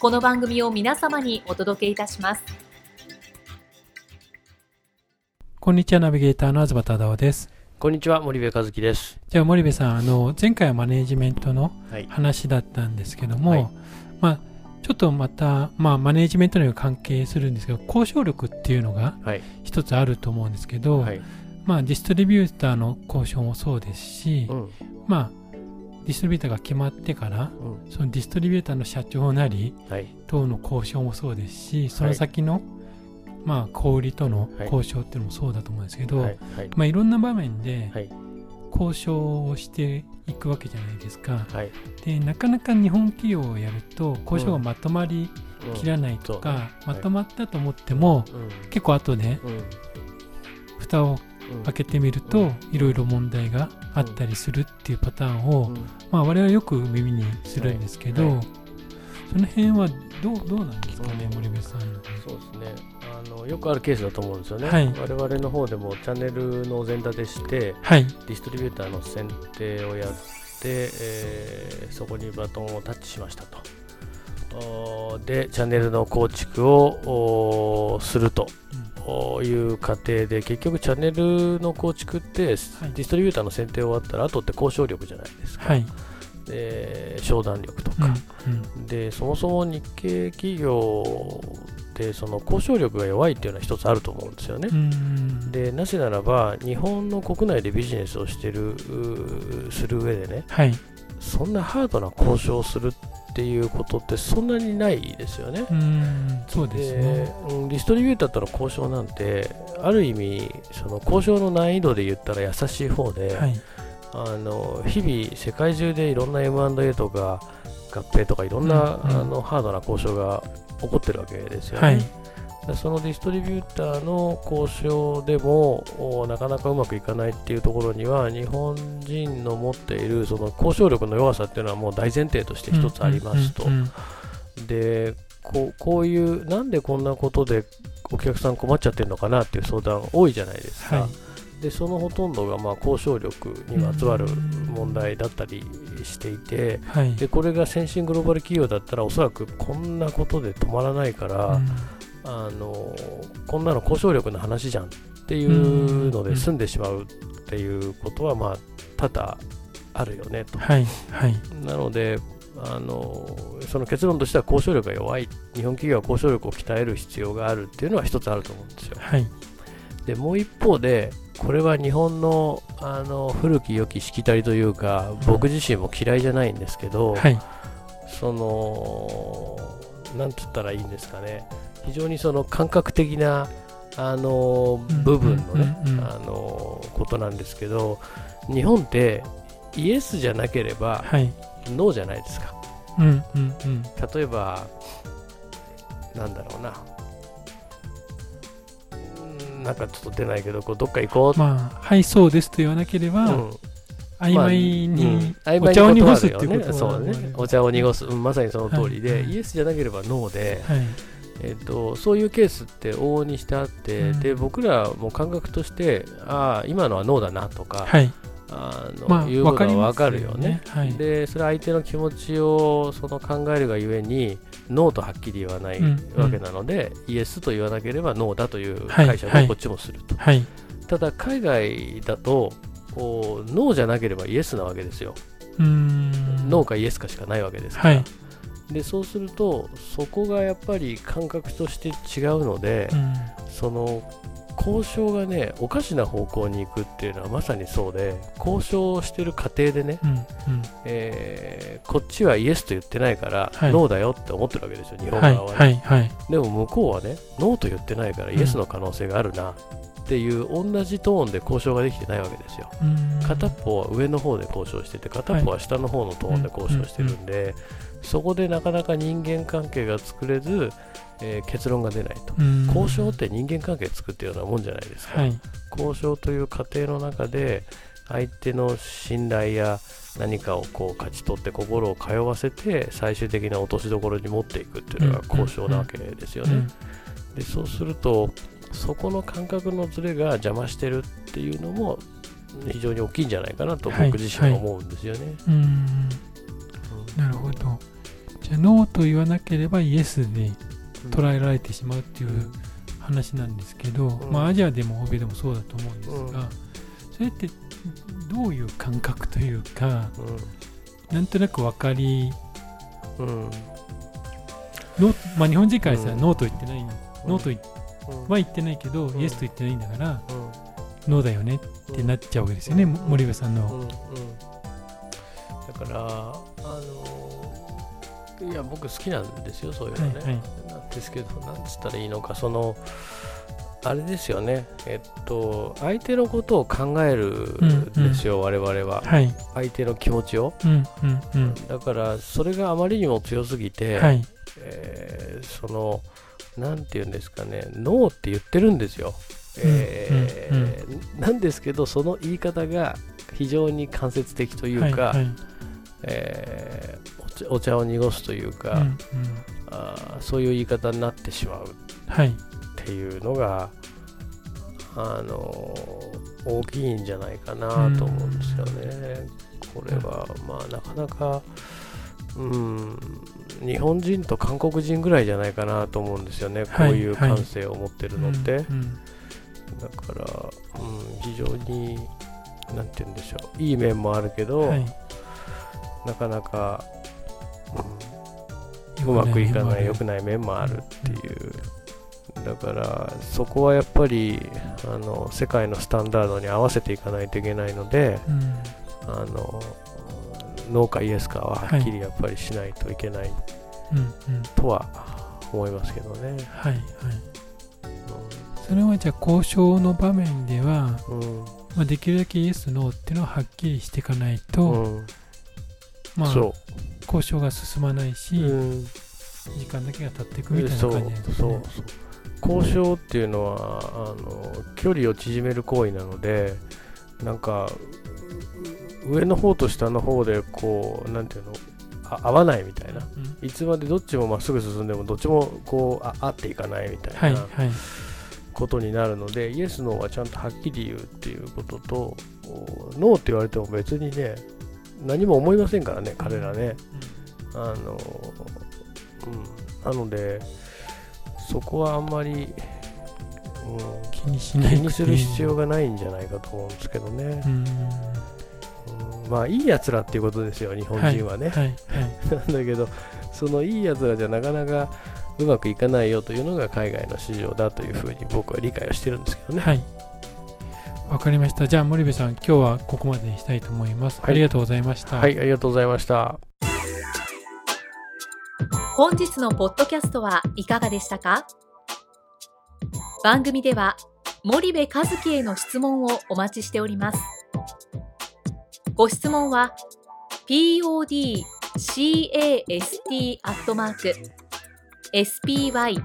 この番組を皆様にお届けいたします。こんにちは、ナビゲーターの東忠夫です。こんにちは、森部和樹です。じゃあ、森部さん、あの、前回はマネジメントの話だったんですけども、はい、まあ、ちょっとまた、まあ、マネジメントには関係するんですけど、交渉力っていうのが一つあると思うんですけど、はい、まあ、ディストリビューターの交渉もそうですし、うん、まあ、ディストリビューターが決まってから、うん、そのディストリビューターの社長なり、はい、等の交渉もそうですしその先の、はい、まあ、小売りとの交渉っていうのもそうだと思うんですけど、はい。まあ、いろんな場面で交渉をしていくわけじゃないですか、でなかなか日本企業をやると交渉がまとまりきらないとか、まとまったと思っても、結構後で、蓋を開けてみるといろいろ問題があったりするっていうパターンを、まあ、我々はよく耳にするんですけど、その辺はどうどうなんですかね、森部さん。そうですね。あのよくあるケースだと思うんですよね、はい、我々の方でもチャンネルの前座でして、はい、ディストリビューターの選定をやって、えー、そこにバトンをタッチしましたと。でチャンネルの構築をするという過程で結局チャンネルの構築って、ディストリビューターの選定終わったらあとって交渉力じゃないですか、はい、で商談力とか、うんうん、でそもそも日系企業でその交渉力が弱いっていうのは一つあると思うんですよね。でなぜならば日本の国内でビジネスをしてるする上でね、はい、そんなハードな交渉をするっていうことってそんなにないですよね。そうですねディストリビューターとの交渉なんてある意味その交渉の難易度で言ったら優しい方で、はい、あの日々世界中でいろんな M&A とか合併とかいろんな、うんうん、あのハードな交渉が起こってるわけですよね。はいそのディストリビューターの交渉でもなかなかうまくいかないっていうところには日本人の持っているその交渉力の弱さっていうのはもう大前提として一つありますと。でこうこういうなんでこんなことでお客さん困っちゃってるのかなっていう相談多いじゃないですか。はい、でそのほとんどがまあ交渉力にまつわる問題だったりしていて、はい、でこれが先進グローバル企業だったらおそらくこんなことで止まらないから、あのこんなの交渉力の話じゃんっていうので済んでしまうっていうことは、まあ、多々あるよねと。はいはい、なのであのその結論としては交渉力が弱い。日本企業は交渉力を鍛える必要があるっていうのは一つあると思うんですよ。はい、でもう一方でこれは日本のあの古き良きしきたりというか僕自身も嫌いじゃないんですけど、はい、そのなんて言ったらいいんですかね非常にその感覚的なあの部分のね、あのことなんですけど日本ってイエスじゃなければ、はい、ノーじゃないですか、うんうんうん、例えばなんだろうな。なんかちょっと出ないけどこうどっか行こう。まあはいそうですと言わなければ、うん、曖昧に、お茶を濁すっていうことそうね。お茶を濁す、うん、まさにその通りで、はい、イエスじゃなければノーで、はいえーと、そういうケースって往々にしてあって、うん、で僕らも感覚としてああ今のはノーだなとか、はい、あの、まあ、いうことは分かるよね、ね。はい、でそれ相手の気持ちをその考えるがゆえにノーとはっきり言わないわけなので、うんうん、イエスと言わなければノーだという解釈をこっちもすると、はい、ただ海外だとノーじゃなければイエスなわけですよ。ノーかイエスかしかないわけですから、でそうするとそこがやっぱり感覚として違うので、うん、その交渉がねおかしな方向に行くっていうのはまさにそうで交渉をしてる過程でね、うんうん、えー、こっちはイエスと言ってないから、はい、ノーだよって思ってるわけですよ日本側はね、はい。はい、でも向こうはねノーと言ってないからイエスの可能性があるなっていう同じトーンで交渉ができてないわけですよ。片方は上の方で交渉してて片方は下の方のトーンで交渉してるんで、そこでなかなか人間関係が作れずえー、結論が出ないと、交渉って人間関係作っていうようなもんじゃないですか、はい、交渉という過程の中で相手の信頼や何かをこう勝ち取って心を通わせて最終的な落としどころに持っていくっていうのが交渉なわけですよね。でそうするとそこの感覚のズレが邪魔してるっていうのも非常に大きいんじゃないかなと僕自身は思うんですよね。はいはい、うん、なるほど。じゃあノーと言わなければイエスで捉えられてしまうっていう話なんですけど、うん、まあ、アジアでも欧米でもそうだと思うんですが、うん、それってどういう感覚というか、うん、なんとなく分かり、うん。のまあ、日本人からしたらノーと言ってない、ノーとは言ってないけど、イエスと言ってないんだから、ノーだよねってなっちゃうわけですよね、森部さんの。だからあのいや僕好きなんですよそういうのね、はいはい、なんですけどなんつったらいいのかそのあれですよね。えっと相手のことを考えるんですよ、うんうん、我々は、はい、相手の気持ちを、うんうんうん、だからそれがあまりにも強すぎて、はい、えー、そのなんて言うんですかね。ノーって言ってるんですよ、えー、うんうんうん、なんですけどその言い方が非常に間接的というか、はいはい、えーお茶を濁すというか、うんうん、あそういう言い方になってしまう。っていうのが、はい、あの大きいんじゃないかなと思うんですよね。これは、まあ、なかなか、うん、日本人と韓国人ぐらいじゃないかなと思うんですよね、こういう感性を持ってるのって。だから、うん、非常に、なんて言うんでしょう、いい面もあるけど、はい、なかなかうまくいかない良くない面もある。っていう。だからそこはやっぱりあの世界のスタンダードに合わせていかないといけないので、うん、あのノーかイエスかははっきりやっぱりしないといけない。とは思いますけどね。はい、はい、それはじゃあ交渉の場面では、うん、まあ、できるだけイエス、ノーっていうのははっきりしていかないと、うん、まあ、交渉が進まないし、うん、時間だけが経っていくみたいな感じなんですね。そう交渉っていうのはあの距離を縮める行為なのでなんか上の方と下の方でこうなんていうの合わないみたいな、うん、いつまでどっちもまっすぐ進んでもどっちもこうあ合っていかないみたいな、はいはい、ことになるのでイエス・ノーはちゃんとはっきり言うっていうこととノーって言われても別にね何も思いませんからね、彼らね。うん、あの、うん、なので、そこはあんまり、うん、気にしない気にする必要がないんじゃないかと思うんですけどね。うん、うん、まあ、いいやつらっていうことですよ、日本人はね。はいはいはい、なんだけど、そのいいやつらじゃなかなかうまくいかないよというのが海外の市場だというふうに僕は理解をしてるんですけどね。はいわかりました。じゃあ森部さん、今日はここまでにしたいと思います。はい、ありがとうございました。はい、ありがとうございました。本日のポッドキャストはいかがでしたか？番組では森部和樹への質問をお待ちしております。ご質問は podcast アットマーク spydergrp